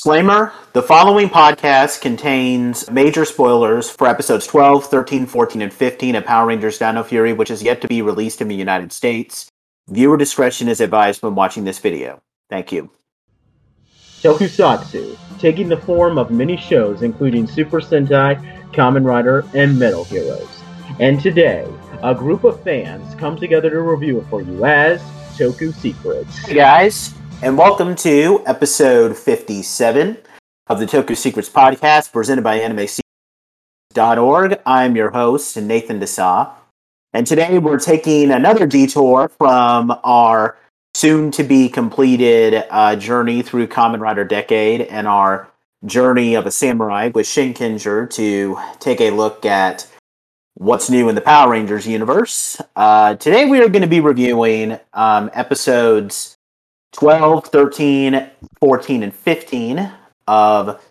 Disclaimer The following podcast contains major spoilers for episodes 12, 13, 14, and 15 of Power Rangers Dino Fury, which is yet to be released in the United States. Viewer discretion is advised when watching this video. Thank you. Tokusatsu, taking the form of many shows including Super Sentai, Kamen Rider, and Metal Heroes. And today, a group of fans come together to review it for you as Toku Secrets. Hey guys, and welcome to episode 57 of the Toku Secrets podcast presented by AnimeSecrets.org. I'm your host, Nathan Desa. And today we're taking another detour from our soon to be completed uh, journey through Kamen Rider Decade and our journey of a samurai with Shinkenger to take a look at what's new in the Power Rangers universe. Uh, today we are going to be reviewing um, episodes 12, 13, 14, and 15 of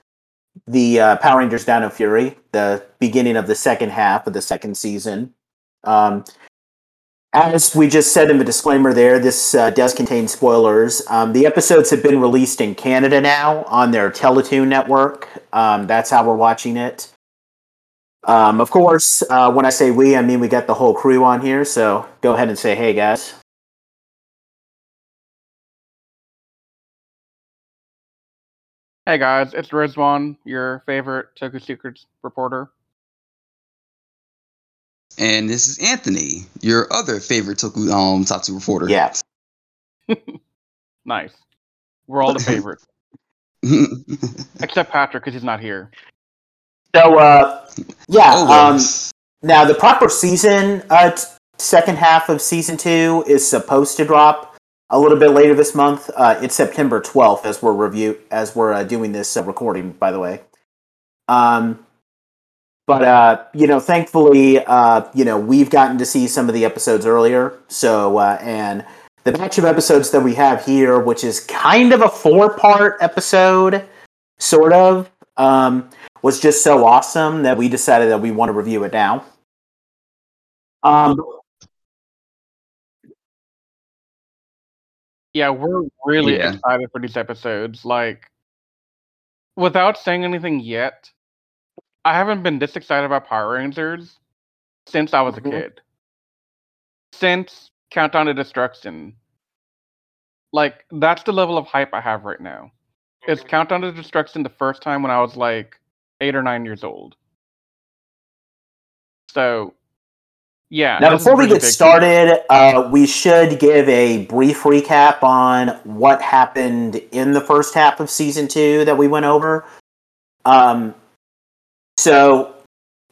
the uh, Power Rangers Dino Fury, the beginning of the second half of the second season. Um, as we just said in the disclaimer there, this uh, does contain spoilers. Um, the episodes have been released in Canada now on their Teletoon network. Um, that's how we're watching it. Um, of course, uh, when I say we, I mean we got the whole crew on here, so go ahead and say hey, guys. Hey guys, it's Rizwan, your favorite Toku Secrets reporter. And this is Anthony, your other favorite Toku um Tatsu reporter. Yeah. nice. We're all the favorites. Except Patrick, because he's not here. So, uh, yeah. Oh, um, now, the proper season, uh, t- second half of season two is supposed to drop a little bit later this month. Uh, it's September 12th as we're review as we're uh, doing this uh, recording, by the way. Um, but uh, you know, thankfully, uh, you know, we've gotten to see some of the episodes earlier. So, uh, and the batch of episodes that we have here, which is kind of a four-part episode, sort of, um, was just so awesome that we decided that we want to review it now. Um, Yeah, we're really Yeah. excited for these episodes. Like, without saying anything yet, I haven't been this excited about Power Rangers since I was a Mhm. kid. Since Countdown to Destruction. Like, that's the level of hype I have right now. It's Countdown to Destruction the first time when I was like eight or nine years old. So, yeah. Now, before we really get started, uh, we should give a brief recap on what happened in the first half of season two that we went over. Um, so,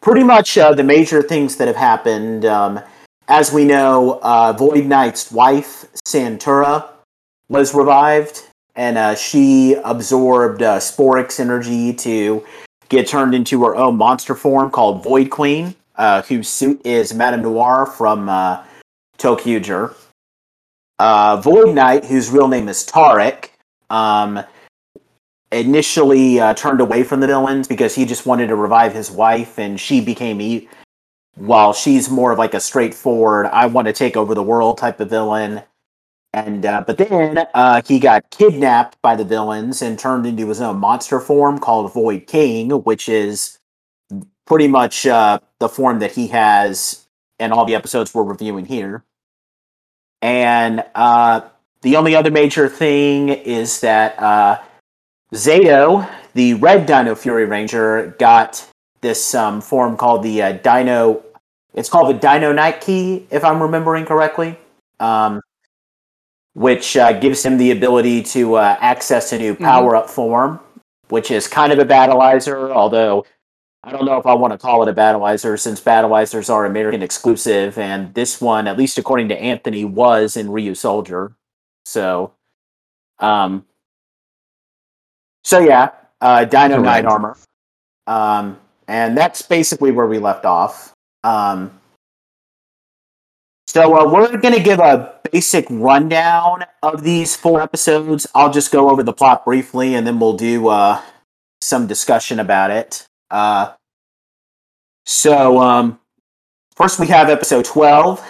pretty much uh, the major things that have happened. Um, as we know, uh, Void Knight's wife, Santaura, was revived, and uh, she absorbed uh, Sporix energy to get turned into her own monster form called Void Queen, uh, whose suit is Madame Noir from uh. Uh, Void Knight, whose real name is Tarrick, um, initially uh, turned away from the villains because he just wanted to revive his wife, and she became e- while she's more of like a straightforward, I want to take over the world type of villain. And uh, but then uh, he got kidnapped by the villains and turned into his own monster form called Void King, which is pretty much uh, the form that he has in all the episodes we're reviewing here. And uh, the only other major thing is that uh, Zayto, the Red Dino Fury Ranger, got this um, form called the uh, Dino. It's called the Dino Knight Key, if I'm remembering correctly, um, which uh, gives him the ability to uh, access a new power up form, which is kind of a battleizer, although I don't know if I want to call it a battleizer since battleizers are American exclusive, and this one, at least according to Anthony, was in Ryusoulger. So, um, so yeah, uh, Dino Knight armor, um, and that's basically where we left off. Um, so uh, we're going to give a basic rundown of these four episodes. I'll just go over the plot briefly, and then we'll do uh, some discussion about it. Uh, so um, first, we have episode twelve,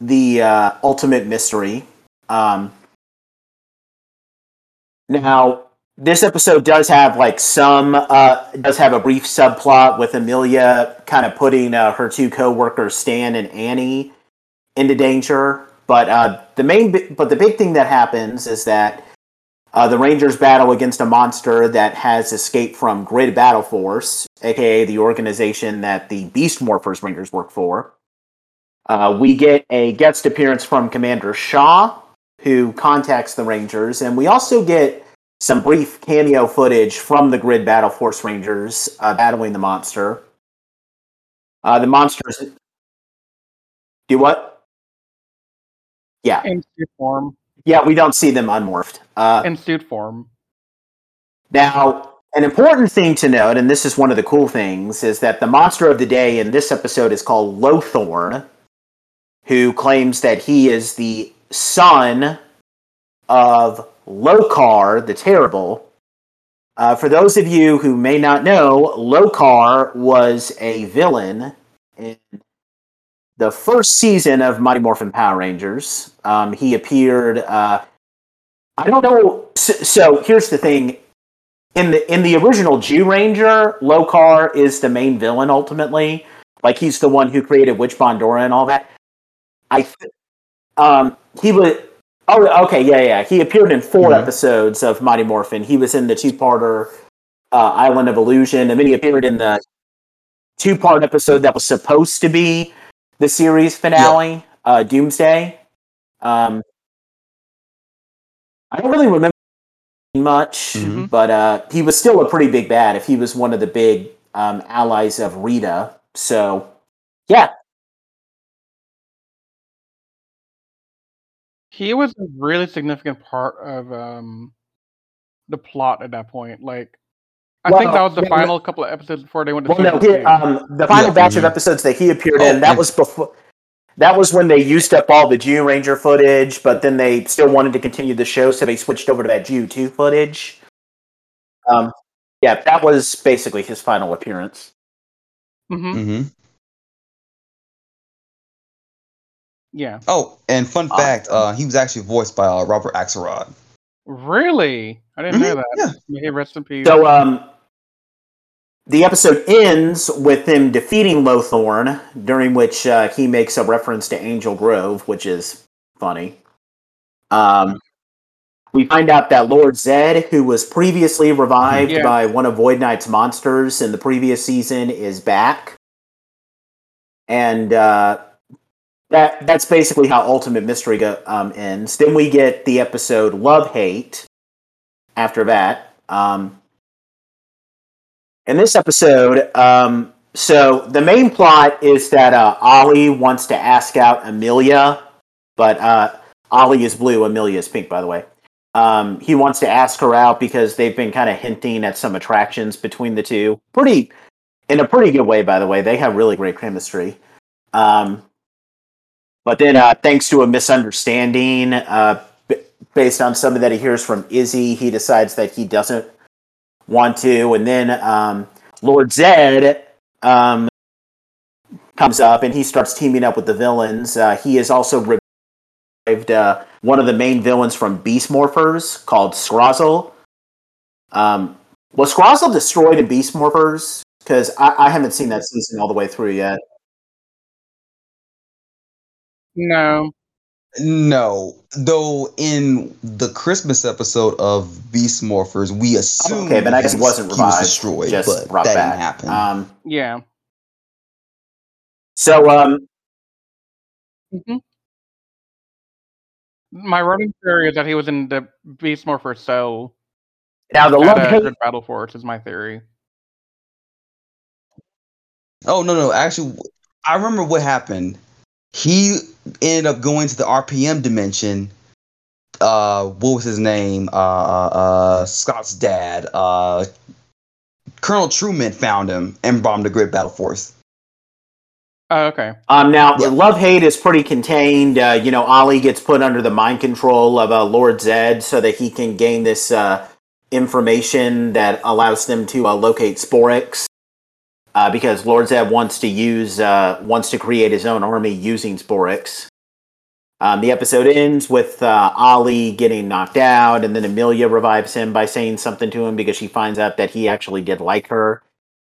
the uh, ultimate mystery. Um, now, this episode does have like some uh, does have a brief subplot with Amelia kind of putting uh, her two co-workers Stan and Annie into danger. But uh, the main bi- but the big thing that happens is that uh, the Rangers battle against a monster that has escaped from Grid Battle Force, aka the organization that the Beast Morphers Rangers work for. Uh, we get a guest appearance from Commander Shaw, who contacts the Rangers, and we also get some brief cameo footage from the Grid Battle Force Rangers uh, battling the monster. Uh, the monsters do what? Yeah, form. Yeah. We don't see them unmorphed. Uh, In suit form. Now, an important thing to note, and this is one of the cool things, is that the monster of the day in this episode is called Lothorn, who claims that he is the son of Lokar the Terrible. Uh, for those of you who may not know, Lokar was a villain in the first season of Mighty Morphin Power Rangers. Um, he appeared. Uh, I don't know. So, so here's the thing: in the in the original Zyuranger, Lokar is the main villain ultimately. Like he's the one who created Witch Bandora and all that. I, th- um, he was. Oh, okay, yeah, yeah. He appeared in 4 Mhm. episodes of Mighty Morphin. He was in the two-parter uh, Island of Illusion, and then he appeared in the two-part episode that was supposed to be the series finale, uh, Doomsday. Um, I don't really remember much, Mhm. but uh, he was still a pretty big bad if he was one of the big um, allies of Rita. So, yeah, He was a really significant part of um the plot at that point. Like I think that was the yeah, final couple of episodes before they went to Well, no, season he, um, the final Yeah. batch of Mhm. episodes that he appeared Oh, in, that and- was before. That was when they used up all the Zyuranger footage, but then they still wanted to continue the show, so they switched over to that Zyu2 footage. Um, yeah, that was basically his final appearance. hmm hmm Yeah. Oh, and fun Uh, fact, uh, he was actually voiced by uh, Robert Axelrod. Really? I didn't know Mhm, that. yeah. May he rest in peace. So, um, the episode ends with him defeating Lothorn, during which uh, he makes a reference to Angel Grove, which is funny. Um, we find out that Lord Zed, who was previously revived Yeah. by one of Void Knight's monsters in the previous season, is back. And uh, that that's basically how Ultimate Mystery go, um, ends. Then we get the episode Love Hate after that. Um, in this episode, um, so the main plot is that uh, Ollie wants to ask out Amelia, but uh, Ollie is blue, Amelia is pink, by the way. Um, he wants to ask her out because they've been kind of hinting at some attractions between the two. Pretty, in a pretty good way, by the way. They have really great chemistry. Um, but then, uh, thanks to a misunderstanding, uh, based on something that he hears from Izzy, he decides that he doesn't want to. And then um, Lord Zed um, comes up and he starts teaming up with the villains. Uh, he is also revived uh, one of the main villains from Beast Morphers called Scrozzle. Um, was Scrozzle destroyed in Beast Morphers? Because I, I haven't seen that season all the way through yet. no. No, though in the Christmas episode of Beast Morphers, we assume Okay, but I guess it wasn't he revived. was destroyed, just but brought that back. didn't happen. Um, Yeah. so um, hmm My running theory is that he was in the Beast Morpher cell now the at love a hate good battle force is my theory. oh no, no, actually, I remember what happened. He ended up going to the RPM dimension. Uh, what was his name? Uh, uh, Scott's dad. Uh, Colonel Truman found him and brought him to Grid Battle Force. Oh, okay. Um, now, Yeah. love hate is pretty contained. Uh, you know, Ollie gets put under the mind control of uh, Lord Zed so that he can gain this uh, information that allows them to uh, locate Sporix. Uh, because Lord Zed wants to use uh, wants to create his own army using Sporix. Um, the episode ends with uh, Ollie getting knocked out, and then Amelia revives him by saying something to him because she finds out that he actually did like her.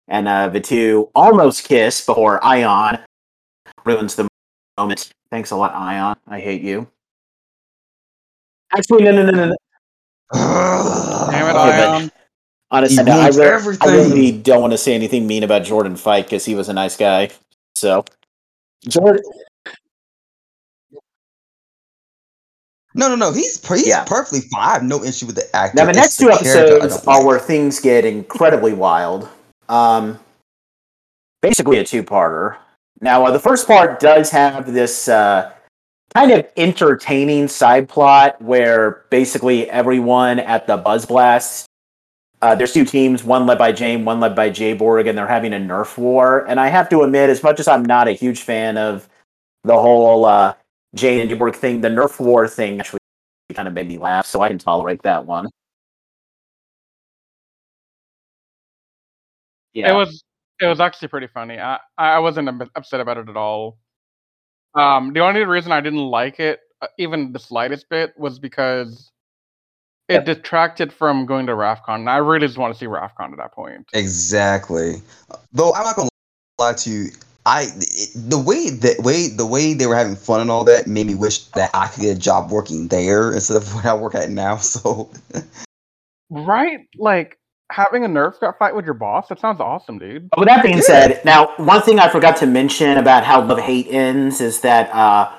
And uh, the two almost kiss before Ion ruins the moment. Thanks a lot, Ion. I hate you. Actually, no, no, no, no. no. Damn it, Ion. Honestly, He no, I, wants re- I really don't want to say anything mean about Jordon Fite because he was a nice guy. So, Jordan, No, no, no. He's he's Yeah. perfectly fine. I have no issue with the actor. Now, the next the two episodes are where things get incredibly wild. Um, basically, a two-parter. Now, uh, the first part does have this uh, kind of entertaining side plot where basically everyone at the Buzz Blast, uh, there's two teams, one led by Jane, one led by Jay Borg, and they're having a Nerf war. And I have to admit, as much as I'm not a huge fan of the whole uh, Jane and Jayborg thing, the Nerf war thing actually kind of made me laugh, so I can tolerate that one. Yeah. It was it was actually pretty funny. I I wasn't upset about it at all. Um, the only reason I didn't like it, uh, even the slightest bit, was because it detracted from going to Rafkon. And I really just want to see Rafkon at that point. Exactly. Though I'm not gonna lie to you, I the way that way the way they were having fun and all that made me wish that I could get a job working there instead of what I work at now. So Right? Like having a Nerf gun fight with your boss. That sounds awesome, dude. But with that being said, now one thing I forgot to mention about how love hate ends is that uh,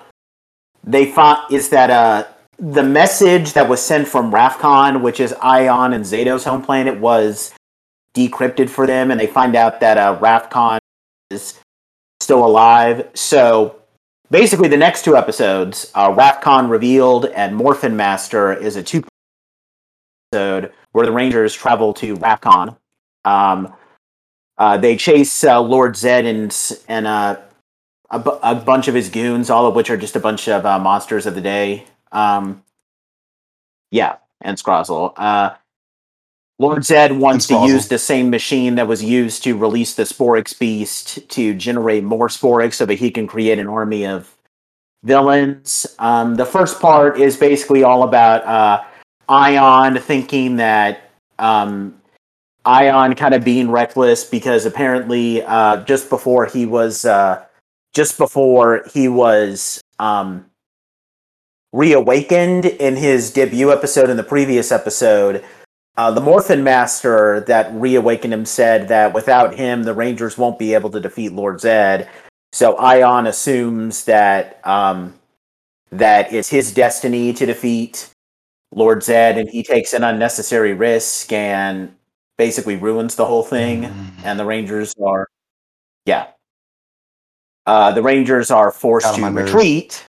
they find is that uh, the message that was sent from Rafkon, which is Ion and Zayto's home planet, was decrypted for them, and they find out that uh, Rafkon is still alive. So basically, the next two episodes, uh, Rafkon revealed and Morphin Master is a two episode where the Rangers travel to Rafkon. Um, uh, they chase uh, Lord Zed and and uh, a, bu- a bunch of his goons, all of which are just a bunch of uh, monsters of the day. Um, yeah, and Scrozzle. Uh, Lord Zed wants to use the same machine that was used to release the Sporix beast to generate more Sporix so that he can create an army of villains. Um, the first part is basically all about uh, Ion thinking that um, Ion kind of being reckless because apparently uh, just before he was uh, just before he was um, reawakened in his debut episode in the previous episode, uh, the Morphin Master that reawakened him said that without him, the Rangers won't be able to defeat Lord Zed. So Ion assumes that um, that it's his destiny to defeat Lord Zed, and he takes an unnecessary risk and basically ruins the whole thing. And the Rangers are, yeah, uh, the Rangers are forced to retreat.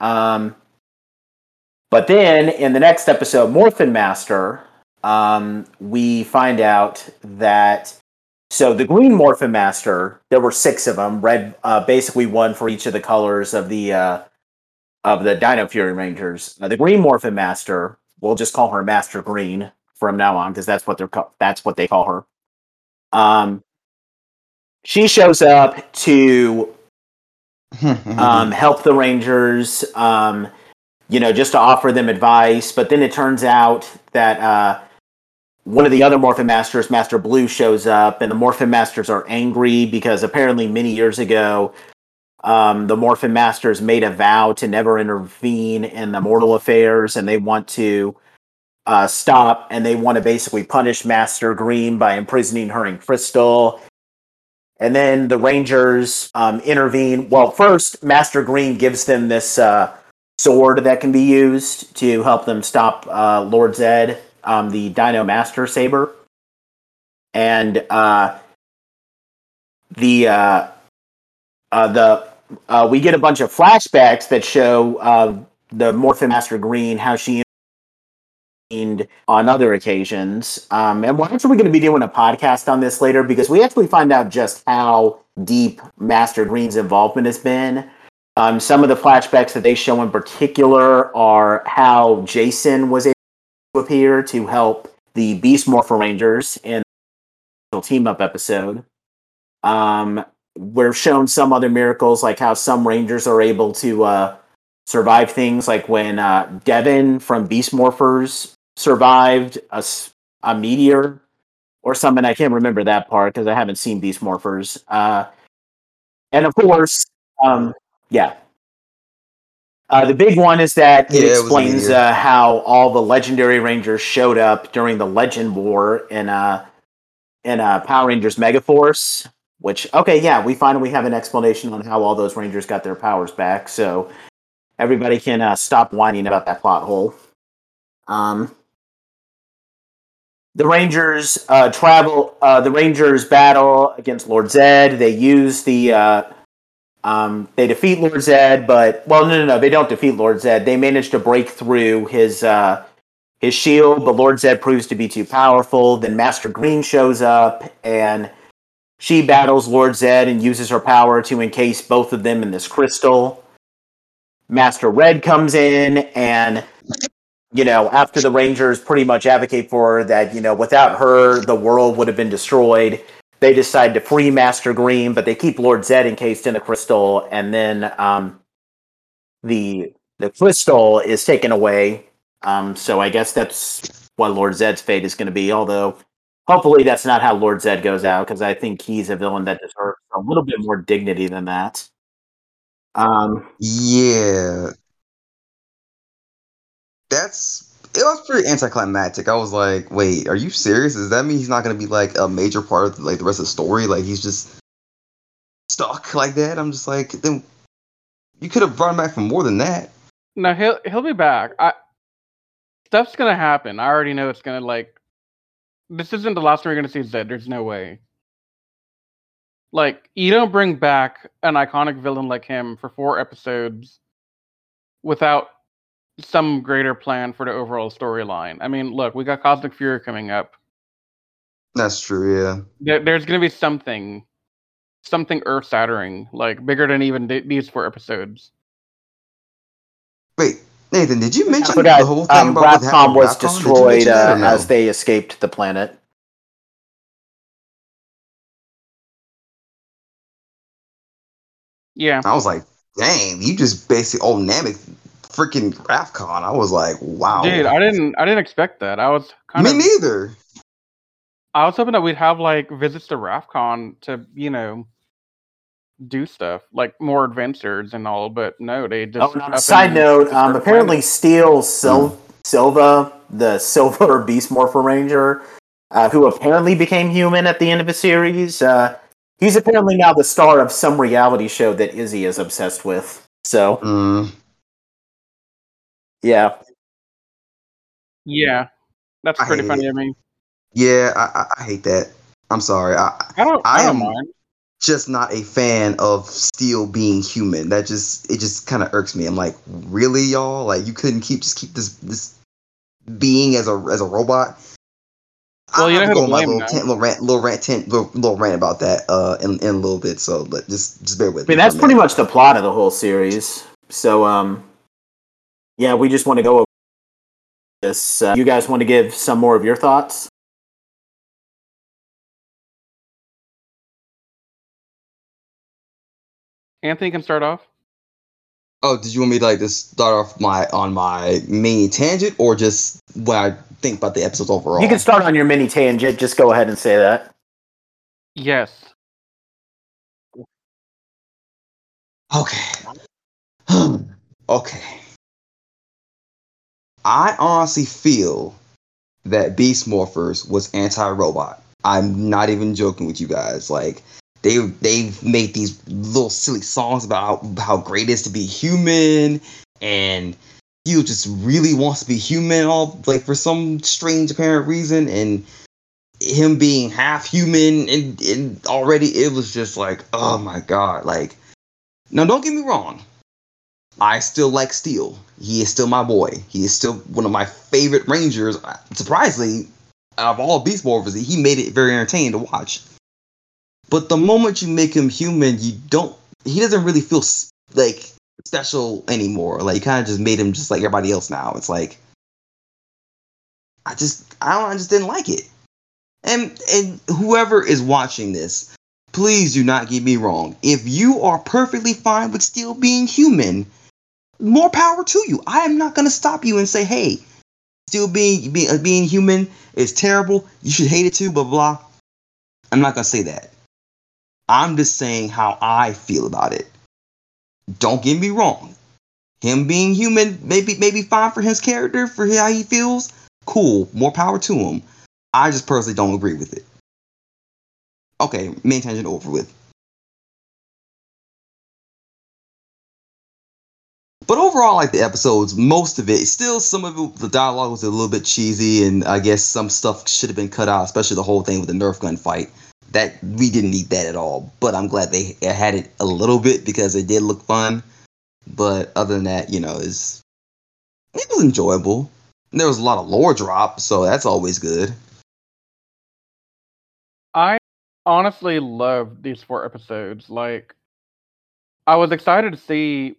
Um, but then in the next episode, Morphin Master, um, we find out that so the Green Morphin Master, there were six of them, red, uh, basically one for each of the colors of the uh, of the Dino Fury Rangers. Uh, the Green Morphin Master, we'll just call her Master Green from now on because that's what they're ca- that's what they call her. Um, she shows up to um, help the Rangers, um, you know, just to offer them advice. But then it turns out that uh, one of the other Morphin Masters, Master Blue, shows up, and the Morphin Masters are angry because apparently many years ago, um, the Morphin Masters made a vow to never intervene in the mortal affairs, and they want to uh, stop, and they want to basically punish Master Green by imprisoning her in crystal. And then the Rangers um, intervene. Well, first, Master Green gives them this uh, sword that can be used to help them stop uh, Lord Zed, um, the Dino Master Saber. And uh, the uh, uh, the uh, we get a bunch of flashbacks that show uh, the Morphin Master Green how she on other occasions. Um, and we're actually going to be doing a podcast on this later because we actually find out just how deep Master Green's involvement has been. Um, some of the flashbacks that they show in particular are how Jason was able to appear to help the Beast Morpher Rangers in the team up episode. Um, we're shown some other miracles, like how some Rangers are able to uh, survive things like when uh, Devon from Beast Morphers survived a, a meteor or something. I can't remember that part because I haven't seen Beast Morphers. Uh, and of course, um, yeah. Uh, the big one is that it it a explains meteor. uh, how all the legendary rangers showed up during the Legend War in uh, in uh, Power Rangers Megaforce. Which okay, yeah, we finally have an explanation on how all those rangers got their powers back. So everybody can uh, stop whining about that plot hole. Um, the Rangers uh, travel. Uh, the Rangers battle against Lord Zed. They use the. Uh, um, they defeat Lord Zed, but well, no, no, no. They don't defeat Lord Zed. They manage to break through his uh, his shield, but Lord Zed proves to be too powerful. Then Master Green shows up, and she battles Lord Zed and uses her power to encase both of them in this crystal. Master Red comes in and you know, after the Rangers pretty much advocate for her that, you know, without her, the world would have been destroyed. They decide to free Master Green, but they keep Lord Zed encased in a crystal, and then um, the the crystal is taken away. Um, so I guess that's what Lord Zed's fate is going to be. Although, hopefully, that's not how Lord Zed goes out, because I think he's a villain that deserves a little bit more dignity than that. Um, Yeah. That's it was pretty anticlimactic. I was like, wait, are you serious? Does that mean he's not gonna be like a major part of like the rest of the story? Like he's just stuck like that? I'm just like, then you could have brought him back for more than that. No, he'll he'll be back. I stuff's gonna happen. I already know it's gonna like. This isn't the last time you're gonna see Zed. There's no way. Like you don't bring back an iconic villain like him for four episodes without some greater plan for the overall storyline. I mean, look, we got Cosmic Fury coming up. That's true, yeah. There, there's gonna be something, something earth shattering, like bigger than even th- these four episodes. Wait, Nathan, did you I mention forgot, the whole thing um, about what happened Rafkon was Rafkon? Destroyed uh, no? as they escaped the planet. Yeah, I was like, dang, you just basically old Namek freaking Rafkon. I was like, wow. dude, I didn't, I didn't expect that. I was kind Me of, neither. I was hoping that we'd have like visits to Rafkon to, you know, do stuff like more adventures and all, but no, they just. Oh, and on a up side note, just um, apparently planning. Steel Sil- Silva, the Silver Beast Morpher Ranger, uh, who apparently became human at the end of a series, uh, he's apparently now the star of some reality show that Izzy is obsessed with. So, Mm. Yeah. Yeah, that's I pretty hate funny. it. I mean, Yeah, I, I, I hate that. I'm sorry. I, I don't, I I, don't am- mind. just not a fan of Steel being human. That just it just kind of irks me. I'm like, really, y'all? Like, you couldn't keep just keep this this being as a as a robot. Well, I'll you know have who go on my little tent, little rant, little rant, tent, little, little rant about that uh in, in a little bit. So let just just bear with I mean, me. that's pretty much the plot of the whole series. So, um, yeah, we just want to go over this. Uh, you guys want to give some more of your thoughts? Anthony can start off. Oh, did you want me to like just start off my on my main tangent or just what I think about the episodes overall? You can start on your mini tangent. Just go ahead and say that. Yes. Okay. okay. I honestly feel that Beast Morphers was anti-robot. I'm not even joking with you guys. Like they they've made these little silly songs about how, how great it is to be human and he just really wants to be human all like for some strange apparent reason and him being half human and, and already it was just like oh my god like now, don't get me wrong. I still like Steel. He is Steel my boy. He is still one of my favorite Rangers. Uh, surprisingly, out of all Beast Morphers, he made it very entertaining to watch. But the moment you make him human, you don't. He doesn't really feel like special anymore. Like you kind of just made him just like everybody else now. It's like I just I don't I just didn't like it. And and whoever is watching this, please do not get me wrong. If you are perfectly fine with still being human, more power to you. I am not gonna stop you and say, hey, Steel being being uh, being human is terrible. You should hate it too. Blah blah. I'm not gonna say that. I'm just saying how I feel about it. Don't get me wrong. Him being human, maybe maybe fine for his character, for how he feels. Cool, more power to him. I just personally don't agree with it. Okay, main tangent over with. But overall, like the episodes, most of it. Still, some of it, the dialogue was a little bit cheesy, and I guess some stuff should have been cut out, especially the whole thing with the Nerf gun fight. That we didn't need that at all. But I'm glad they had it a little bit because it did look fun. But other than that, you know, is it was enjoyable. And there was a lot of lore drop, so that's always good. I honestly loved these four episodes. Like, I was excited to see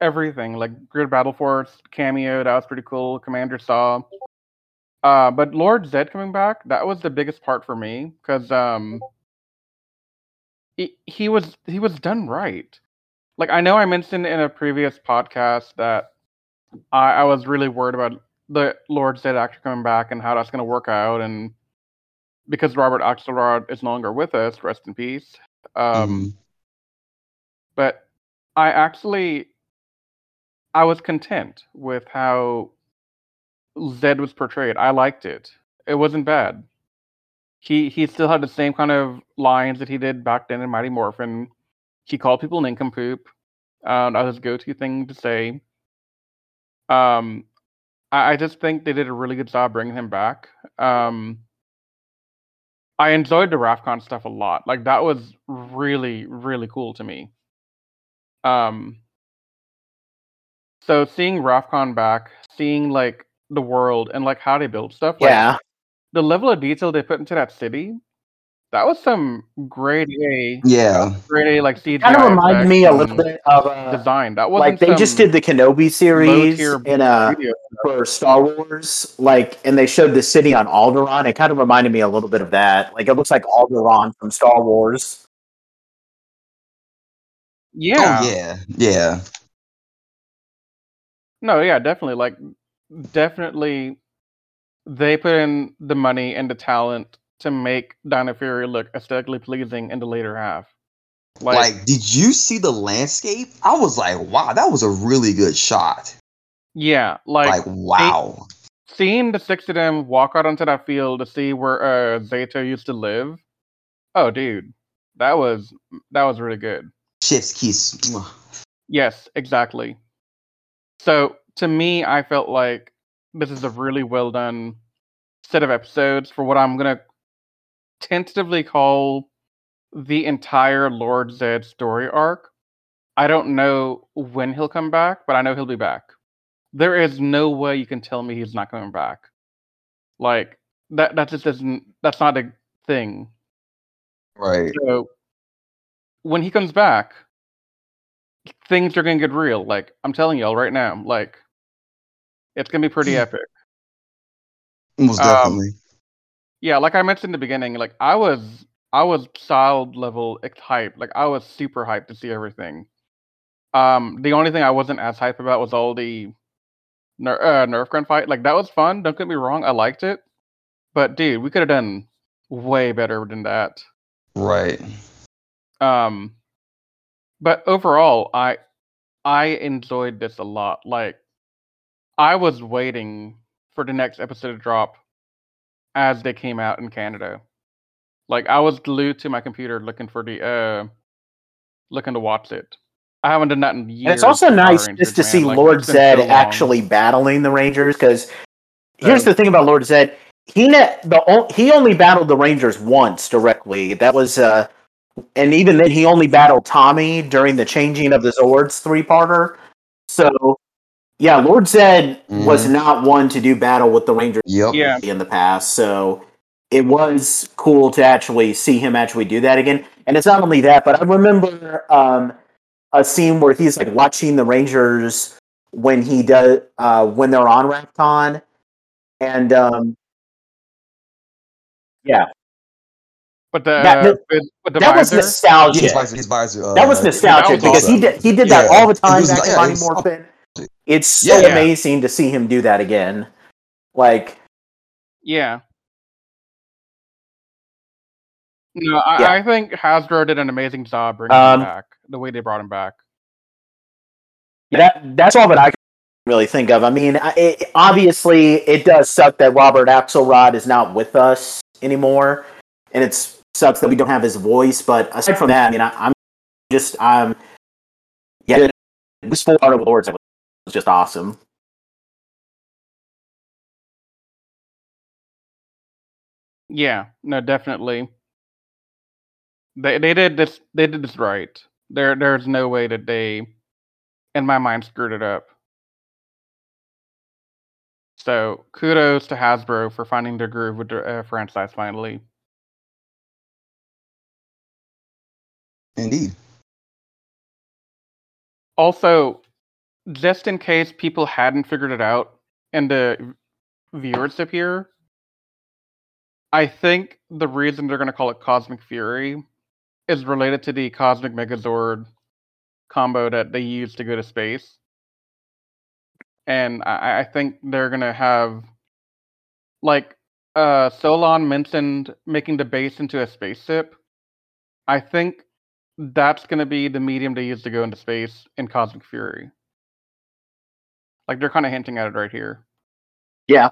everything. Like Grid Battle Force cameo, that was pretty cool. Commander Shaw. Uh, but Lord Zed coming back, that was the biggest part for me because um, he, he was he was done right. Like I know I mentioned in a previous podcast that I, I was really worried about the Lord Zed actor coming back and how that's going to work out, and because Robert Axelrod is no longer with us, rest in peace. Um, Mhm. But I actually I was content with how Zed was portrayed. I liked it. It wasn't bad. He he still had the same kind of lines that he did back then in Mighty Morphin. He called people nincompoop. Um, that was his go-to thing to say. Um, I, I just think they did a really good job bringing him back. Um, I enjoyed the Rafkon stuff a lot. Like that was really really cool to me. Um, so seeing Rafkon back, seeing like the world and like how they build stuff, like Yeah. the level of detail they put into that city, that was some grade A, Yeah. grade A like CGI. Kind of reminded me a little bit of uh, design. That wasn't like they just did the Kenobi series in uh studio. for Star Wars, like, and they showed the city on Alderaan. It kind of reminded me a little bit of that. Like, it looks like Alderaan from Star Wars. Yeah. Oh yeah. Yeah. No, yeah, definitely. Like, definitely, they put in the money and the talent to make Dino Fury look aesthetically pleasing in the later half. Like, Like, did you see the landscape? I was like, wow, that was a really good shot. yeah, like, Like, wow. seeing the six of them walk out onto that field to see where uh Zayto used to live. Oh, dude, that was that was really good. Chef's kiss. Yes, exactly. So to me, I felt like this is a really well done set of episodes for what I'm gonna tentatively call the entire Lord Zed story arc. I don't know when he'll come back, but I know he'll be back. There is no way you can tell me he's not coming back. Like that that just isn't that's not a thing. Right. So when he comes back, things are gonna get real. Like I'm telling y'all right now, like it's gonna be pretty Hmm. epic. Most Um, definitely. Yeah, like I mentioned in the beginning, like I was I was child level hyped. Like I was super hyped to see everything. Um, the only thing I wasn't as hyped about was all the ner- uh, Nerf gun fight. Like that was fun. Don't get me wrong, I liked it. But dude, we could have done way better than that. Right. Um, but overall, I I enjoyed this a lot. Like I was waiting for the next episode to drop as they came out in Canada. Like I was glued to my computer looking for the uh looking to watch it. I haven't done that in years. And it's also nice Rangers, just to man. see Like, Lord Zed so actually battling the Rangers. Because here's the thing about Lord Zed: he ne- the o- he only battled the Rangers once directly. That was uh, and even then he only battled Tommy during the changing of the Zords three parter. So yeah, Lord Zed was Mhm. not one to do battle with the Rangers Yep. Yeah. in the past. So it was cool to actually see him actually do that again. And it's not only that, but I remember um, a scene where he's like watching the Rangers when he does uh, when they're on Rafkon, and um, yeah, But the That- that- with, with the that was visor, nostalgia. His visor, his visor, uh, that was nostalgic that was because he did he did that Yeah. all the time was- back yeah, Mighty it was- Morphin. It's so Yeah. amazing to see him do that again. Like yeah. No, I, Yeah. I think Hasbro did an amazing job bringing Um, him back. The way they brought him back. that that's all that I can really think of. I mean, it, obviously, it does suck that Robert Axelrod is not with us anymore, and it sucks that we don't have his voice. But aside from that, I mean, I, I'm just um yeah, this full of Lords was just awesome. Yeah, no, definitely. They they did this they did this right. There there's no way that they, in my mind, screwed it up. So kudos to Hasbro for finding their groove with the uh, franchise finally. Indeed. Also, just in case people hadn't figured it out and the viewership here, I think the reason they're going to call it Cosmic Fury is related to the Cosmic Megazord combo that they use to go to space. And I, I think they're going to have, like, uh, Solon mentioned making the base into a spaceship. I think that's going to be the medium they use to go into space in Cosmic Fury. Like they're kind of hinting at it right here. Yeah,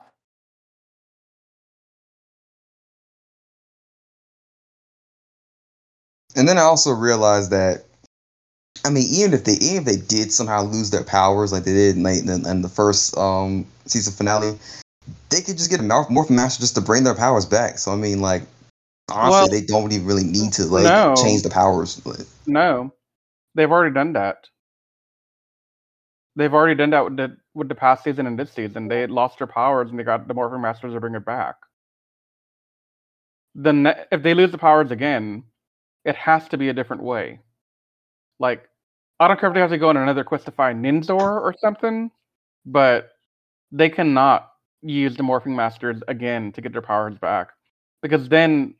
And then I also realized that, I mean, even if they even if they did somehow lose their powers like they did in, like, in, in the first um season finale, they could just get a Morph Morphin Master just to bring their powers back. So I mean, like, honestly, Well, they don't even really need to like no. change the powers. But, No, they've already done that. They've already done that with the with the past season and this season. They lost their powers and they got the Morphin Masters to bring it back. The ne- if they lose the powers again, it has to be a different way. Like, I don't care if they have to go on another quest to find Ninjor or something, but they cannot use the Morphing Masters again to get their powers back because then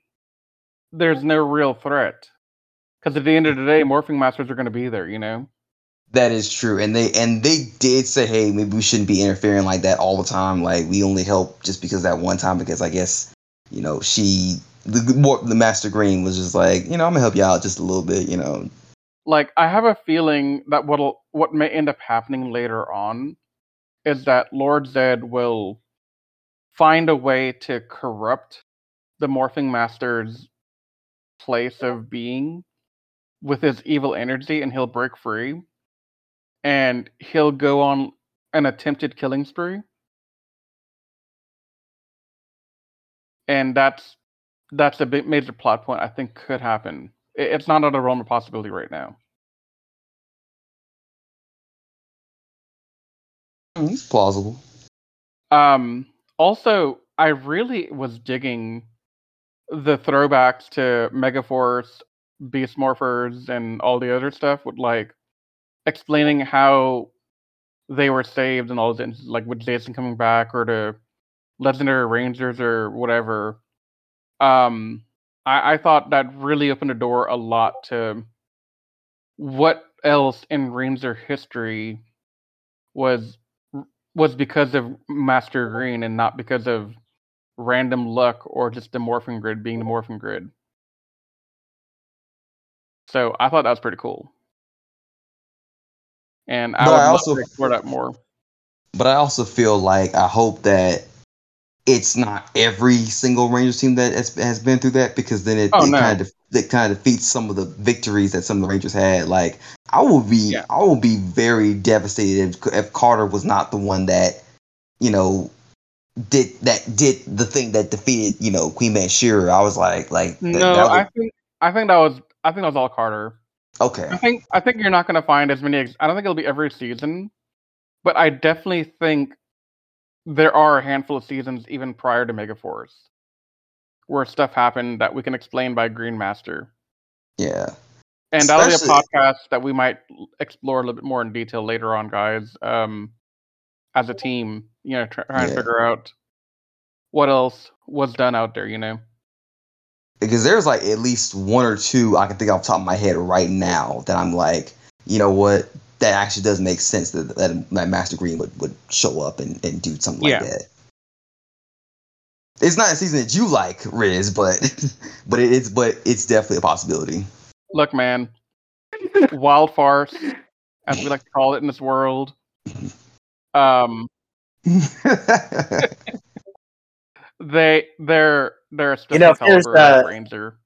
there's no real threat. Because at the end of the day, morphing masters are going to be there, you know. That is true, and they and they did say, "Hey, maybe we shouldn't be interfering like that all the time. Like we only help just because that one time because I guess you know she the more the Master Green was just like you know I'm gonna help you out just a little bit, you know. Like I have a feeling that what'll what may end up happening later on is that Lord Zed will find a way to corrupt the morphing master's place of being with his evil energy, and he'll break free, and he'll go on an attempted killing spree. and that's that's a big major plot point I think could happen. It's not out of realm of possibility right now. It's plausible. Um, also, I really was digging the throwbacks to Megaforce, Beast Morphers, and all the other stuff with like explaining how they were saved and all this, like with Jason coming back or the Legendary Rangers or whatever. Um, I, I thought that really opened the door a lot to what else in Ranger history was was because of Master Green and not because of random luck or just the morphing grid being the morphing grid. So I thought that was pretty cool. And I But would I love also- to explore that more. But I also feel like I hope that it's not every single Rangers team that has, has been through that because then it, Oh, it no. kind of it kind of defeats some of the victories that some of the Rangers had. Like I would be Yeah. I would be very devastated if, if Carter was not the one that you know did that did the thing that defeated you know Queen Bansheera. I was like like that- No, that I think I think that was I think that was all Carter. okay I think I think you're not to find as many. Ex- I don't think it'll be every season, but I definitely think there are a handful of seasons even prior to Mega Megaforce where stuff happened that we can explain by Green Master, yeah and that'll be a podcast that we might explore a little bit more in detail later on, guys. Um, as a team, you know, try, trying to figure out what else was done out there. You know, because there's like at least one or two I can think off the top of my head right now that I'm like, you know what, that actually does make sense that that, that Master Green would, would show up and, and do something Yeah. like that. It's not a season that you like, Riz, but but it's but it's definitely a possibility. Look, man, wild farce, as we like to call it in this world. Um, they they're they're a You know, different here's, caliber of uh, Ranger.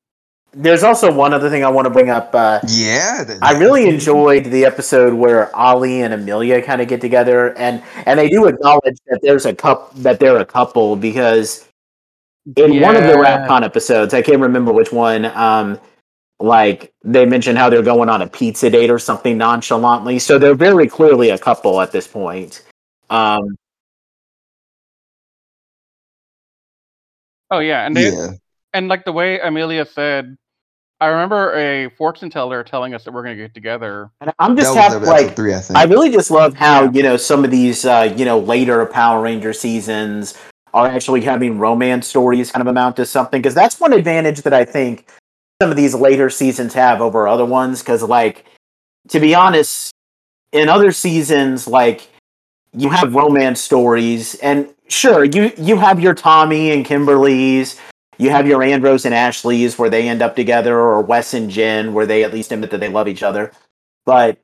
There's also one other thing I want to bring up. Uh, yeah, that- I really enjoyed the episode where Ollie and Amelia kind of get together, and and they do acknowledge that there's a cup that they're a couple because in one of the Yeah. Rafkon episodes, I can't remember which one. Um, like they mentioned how they're going on a pizza date or something nonchalantly, so they're very clearly a couple at this point. Um, Oh yeah, and they, yeah. and like the way Amelia said, I remember a fortune teller telling us that we're gonna get together. and I'm just was happy, like three, I think. I really just love how Yeah. you know some of these uh, you know later Power Ranger seasons are actually having romance stories kind of amount to something because that's one advantage that I think some of these later seasons have over other ones because like to be honest in other seasons like you have romance stories and sure you you have your Tommy and Kimberly's you have your Andros and Ashley's where they end up together or Wes and Jen where they at least admit that they love each other but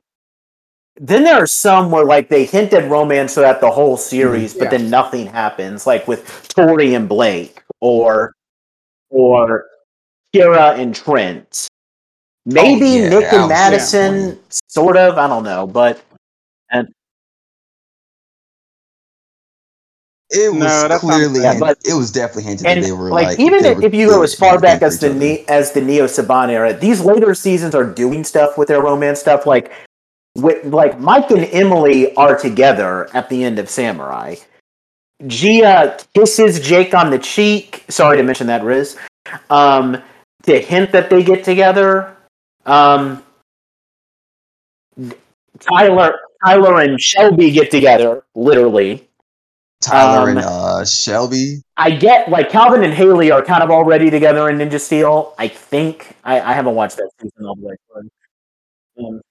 then there are some where like they hint at romance throughout the whole series, but Yeah. then nothing happens, like with Tori and Blake, or or Kira and Trent. Maybe Oh, yeah, Nick and Madison, sort of. I don't know, but It was No, that sounds clearly, bad. hint- But- it was definitely hinted and that they were like, like, even if, were- if you go as far back as the ne- as the Neo Saban era, these later seasons are doing stuff with their romance stuff. Like with like Mike and Emily are together at the end of Samurai. Gia kisses Jake on the cheek. Sorry to mention that, Riz. Um, to hint that they get together. Um, Tyler, Tyler and Shelby get together, literally. Tyler um, and uh, Shelby. I get like Calvin and Haley are kind of already together in Ninja Steel. I think I, I haven't watched that season all the way through. Um,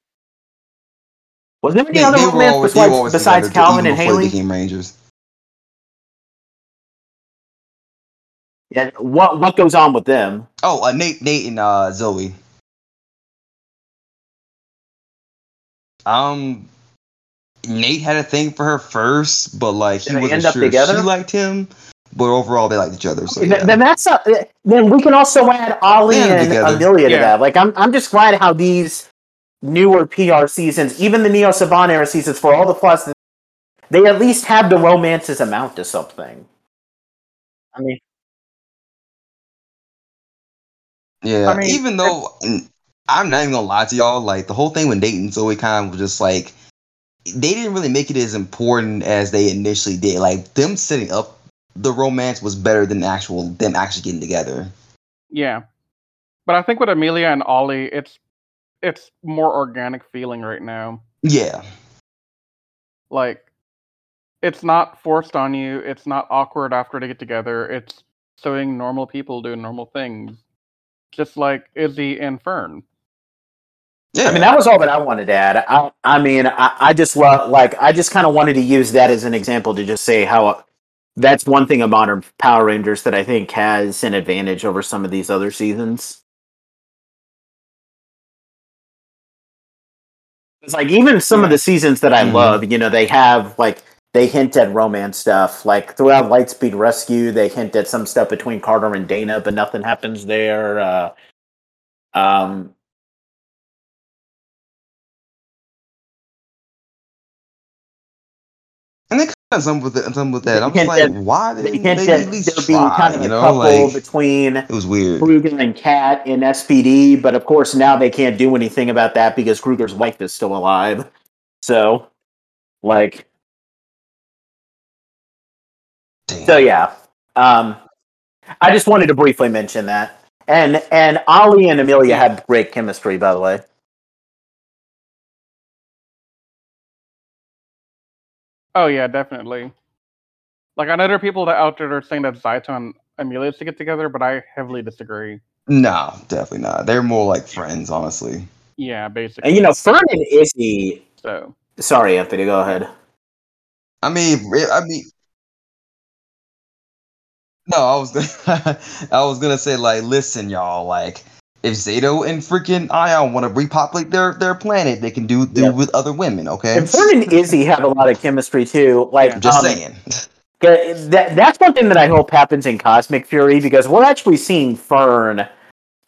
was there any They, other romance always, besides, besides Calvin and Haley? became Rangers. Yeah, what what goes on with them? Oh, uh, Nate, Nate, and uh, Zoe. Um, Nate had a thing for her first, but like he wasn't end up sure if together? she liked him. But overall, they liked each other. So yeah. Then that's a, then we can also add Ollie They end up and together. Amelia to Yeah. that. Like I'm I'm just glad how these newer PR seasons, even the Neo Saban era seasons, for all the flaws, they at least have the romances amount to something. I mean, Yeah, I mean, even though I'm not even gonna lie to y'all, like the whole thing with Nate and Zoe kind of was just like they didn't really make it as important as they initially did. Like them setting up the romance was better than actual them actually getting together. Yeah, but I think with Amelia and Ollie, it's it's more organic feeling right now. Yeah, Like, it's not forced on you. It's not awkward after they get together. It's showing normal people doing normal things, just like Izzy and Fern. Yeah. I mean, that was all that I wanted to add. I, I mean, I, I just love, like, I just kind of wanted to use that as an example to just say how that's one thing of modern Power Rangers that I think has an advantage over some of these other seasons. It's like even some of the seasons that I Mhm. love, you know, they have like they hint at romance stuff. Like throughout Lightspeed Rescue, they hint at some stuff between Carter and Dana, but nothing happens there. Uh, um, and they kind of some with it, some with that. I'm just like, hinted- why they didn't they at least there being kind of a you know, couple like between it was weird. Kruger and Kat in SPD, but of course now they can't do anything about that because Kruger's wife is still alive. So, like, Damn. so yeah. Um, I just wanted to briefly mention that, and and Ollie and Amelia had great chemistry, by the way. Oh yeah, definitely. Like I know there are people that out there that are saying that Zayto and Amelia to get together, but I heavily disagree. No, definitely not. They're more like friends, honestly. Yeah, basically. And you know, Fern and Izzy. so Sorry, Anthony. Go ahead. I mean, I mean, no, I was gonna, I was gonna say like, listen, y'all, like, if Zayto and freaking Aiyon want to repopulate their their planet, they can do do Yeah. with other women. Okay, And Fern and Izzy have a lot of chemistry too. Like, Yeah. just um, saying. That, that's one thing that I hope happens in Cosmic Fury because we're actually seeing Fern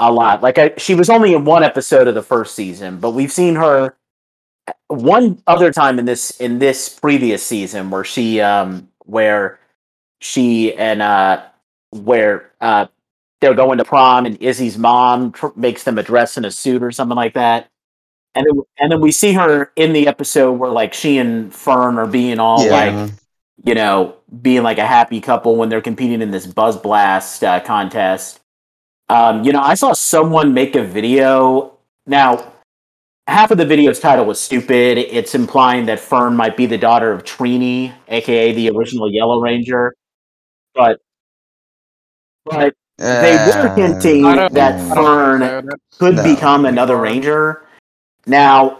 a lot. Like I, she was only in one episode of the first season, but we've seen her one other time in this in this previous season where she um where she and uh where uh they're going to prom and Izzy's mom tr- makes them a dress and a suit or something like that. And then, and then we see her in the episode where like she and Fern are being all yeah, like you know, being like a happy couple when they're competing in this Buzz Blast uh, contest. Um, you know, I saw someone make a video. Now, half of the video's title was stupid. It's implying that Fern might be the daughter of Trini, aka the original Yellow Ranger. But, but they were Uh, hinting that Fern think so. That's- could No. become another ranger. Now,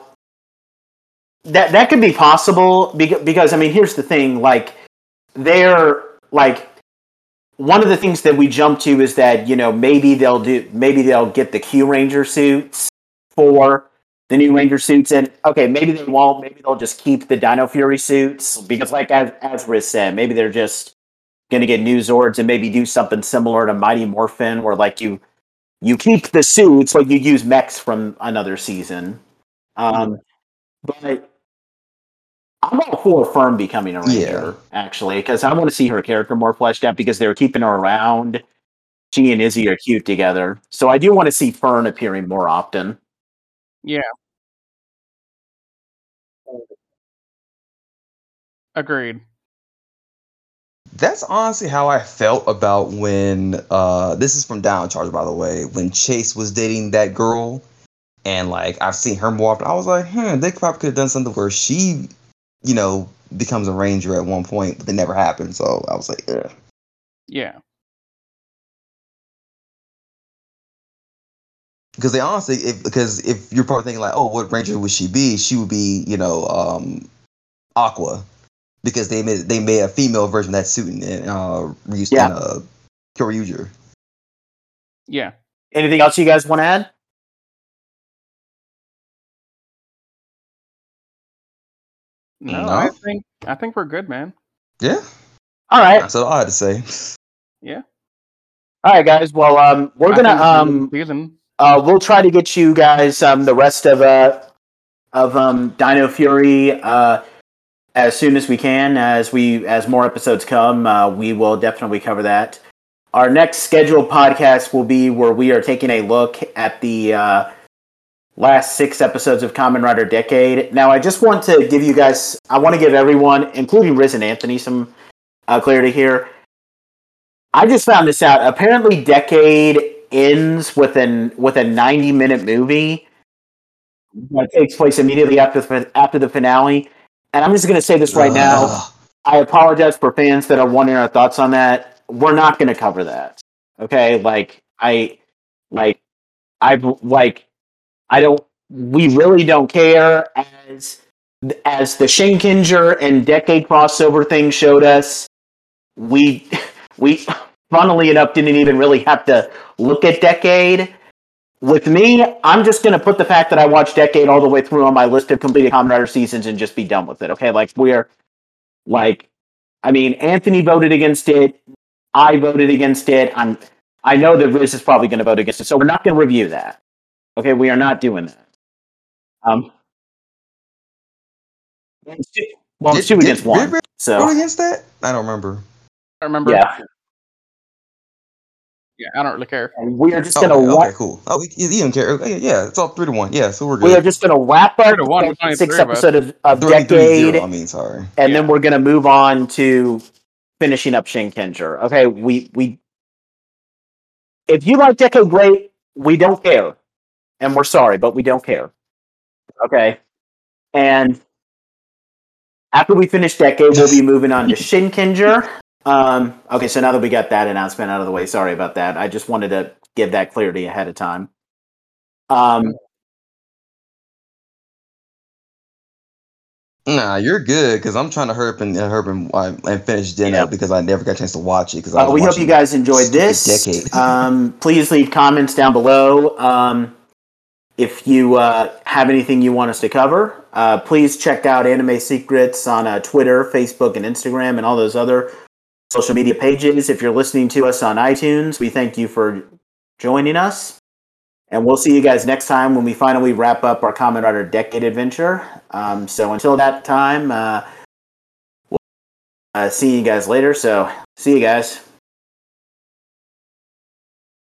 that that could be possible because, because I mean, here's the thing: like, they're like one of the things that we jump to is that you know maybe they'll do maybe they'll get the Kyuranger suits for the new Ranger suits, and okay, maybe they won't. Maybe they'll just keep the Dino Fury suits because, like as as Riz said, maybe they're just going to get new Zords and maybe do something similar to Mighty Morphin, where like you you keep the suits, but you use mechs from another season. Um, but I'm all for Fern becoming a ranger, actually, because I want to see her character more fleshed out because they're keeping her around. She and Izzy are cute together. So I do want to see Fern appearing more often. Yeah. Agreed. That's honestly how I felt about when uh this is from Dino Charge by the way, when Chase was dating that girl and like I've seen her more often. I was like, hmm, they probably could have done something where she, you know, becomes a ranger at one point, but it never happened. So I was like, yeah. Yeah. Because they honestly if because if you're probably thinking like, oh, what ranger would she be? She would be, you know, um Aqua. Because they made they made a female version of that suit in uh used Yeah. in uh Kyoryuger. Yeah. Anything else you guys want to add? No, No? I think I think we're good, man. Yeah. All right, That's all I had to say. Yeah. All right, guys. Well, um, we're I gonna think it's a good um, season. uh, we'll try to get you guys um the rest of uh of um Dino Fury uh as soon as we can as we as more episodes come uh, we will definitely cover that our next scheduled podcast will be where we are taking a look at the uh, last six episodes of Kamen Rider Decade. Now, I just want to give you guys, I want to give everyone, including Riz and Anthony, some uh, clarity here. I just found this out. Apparently, Decade ends with an with a ninety minute movie that takes place immediately after the, after the finale. And I'm just going to say this right now. I apologize for fans that are wondering our thoughts on that. We're not going to cover that. Okay, like I, like I, like I don't. We really don't care as as the Shinkenger and Decade crossover thing showed us. We we funnily enough didn't even really have to look at Decade. With me, I'm just going to put the fact that I watched Decade all the way through on my list of completed Kamen Rider seasons and just be done with it. Okay, like we're like, I mean, Anthony voted against it. I voted against it. I'm. I know that Riz is probably going to vote against it, so we're not going to review that. Okay, we are not doing that. Um. it's two- Well, it's two did against one. Riz So against that? I don't remember. I remember. yeah, Yeah, I don't really care. and we are just Oh, going to okay, wa- okay, cool. Oh, he, he don't care. Oh, okay, yeah, it's all three to one. Yeah, so we're good. we are just going to wrap up Three to one, the it's six three of us. episode of, of Three, three, Decade. zero, I mean, sorry. and then we're gonna move on to finishing up Shinkenger. Okay, we we if you like Deco, great. We don't care, and we're sorry, but we don't care. Okay, and after we finish Decade, we'll be moving on to Shinkenger. Um, okay, so now that we got that announcement out of the way, sorry about that. I just wanted to give that clarity ahead of time. Um, Nah, you're good because I'm trying to hurry up and hurry up and, uh, and finish dinner Yeah. because I never got a chance to watch it. Because uh, we hope you guys enjoyed this. Decade. um, please leave comments down below. Um, if you uh, have anything you want us to cover, uh, please check out Anime Secrets on uh, Twitter, Facebook, and Instagram, and all those other social media pages. If you're listening to us on iTunes, we thank you for joining us. And we'll see you guys next time when we finally wrap up our Kamen Rider Decade Adventure. Um, so until that time, uh, we'll uh, see you guys later. So see you guys.